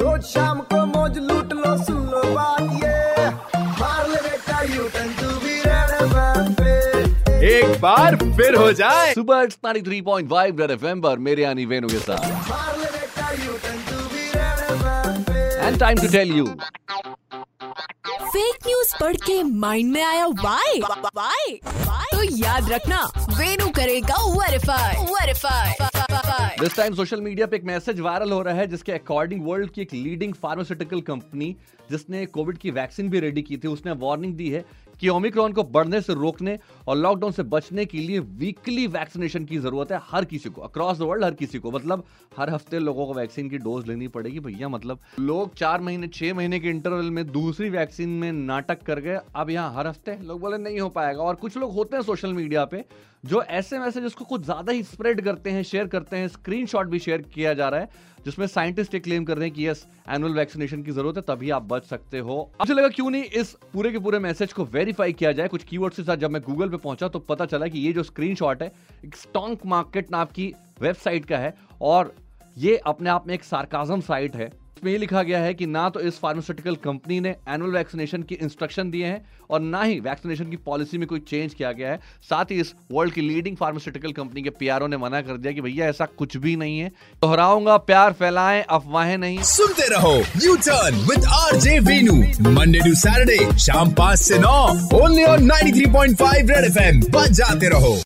रोज शाम को मौज लूट लो सुन लो बात ये। मार ले बेटा यू टर्न तू भी रेड एफएम पे। एक बार फिर हो जाए। सुपर हिट्स 93.5 रेड एफएम पर मेरे यानी वेनु के साथ। मार ले बेटा यू टर्न तू भी रेड पे। And time to tell you fake news पढ़ के माइंड में आया वाई वाई तो याद रखना वेनु करेगा verify verify this time social media पे एक मैसेज वायरल हो रहा है, जिसके अकॉर्डिंग वर्ल्ड की एक लीडिंग फार्मास्यूटिकल कंपनी जिसने कोविड की वैक्सीन भी रेडी की थी, उसने वार्निंग दी है कि ओमिक्रॉन को बढ़ने से रोकने और लॉकडाउन से बचने के लिए वीकली वैक्सीनेशन की ज़रूरत है हर किसी को अक्रॉस द वर्ल्ड हर किसी को। मतलब हर हफ़्ते लोगों को वैक्सीन की डोज लेनी पड़ेगी भैया मतलब लोग चार महीने, छह महीने के इंटरवल में दूसरी वैक्सीन में नाटक कर गए, अब यहाँ हर हफ़्ते। लोग बोले, नहीं हो पाएगा। और कुछ लोग होते हैं सोशल मीडिया पे जो ऐसे मैसेजेस को कुछ ज़्यादा ही स्प्रेड करते हैं शेयर करते हैं स्क्रीनशॉट भी शेयर किया जा रहा है, जिसमें साइंटिस्ट ये क्लेम कर रहे हैं कि यस एनुअल वैक्सीनेशन की ज़रूरत है, तभी आप बच सकते हो। मुझे लगा क्यों नहीं इस पूरे के पूरे मैसेज को वेरीफाई किया जाए, कुछ कीवर्ड्स के साथ जब मैं गूगल पे पहुँचा तो पता चला कि ये जो स्क्रीनशॉट है, एक स्टॉन्क मार्केट नाम की वेबसाइट का है, और ये अपने आप में एक सार्काजम साइट है। इसमें ये लिखा गया है कि ना तो इस फार्मास्यूटिकल कंपनी ने एनुअल वैक्सीनेशन की इंस्ट्रक्शन दिए हैं और ना ही वैक्सीनेशन की पॉलिसी में कोई चेंज किया गया है। साथ ही इस वर्ल्ड की लीडिंग फार्मास्यूटिकल कंपनी के पीआरओ ने मना कर दिया कि भैया ऐसा कुछ भी नहीं है। दोहराऊँगा तो प्यार फैलाएँ, अफवाहें नहीं। सुनते रहो U turn with R J Venu Monday to Saturday शाम पाँच ऐसी नौ ओनली ऑन 93.5 रेड एफएम बजाते रहो।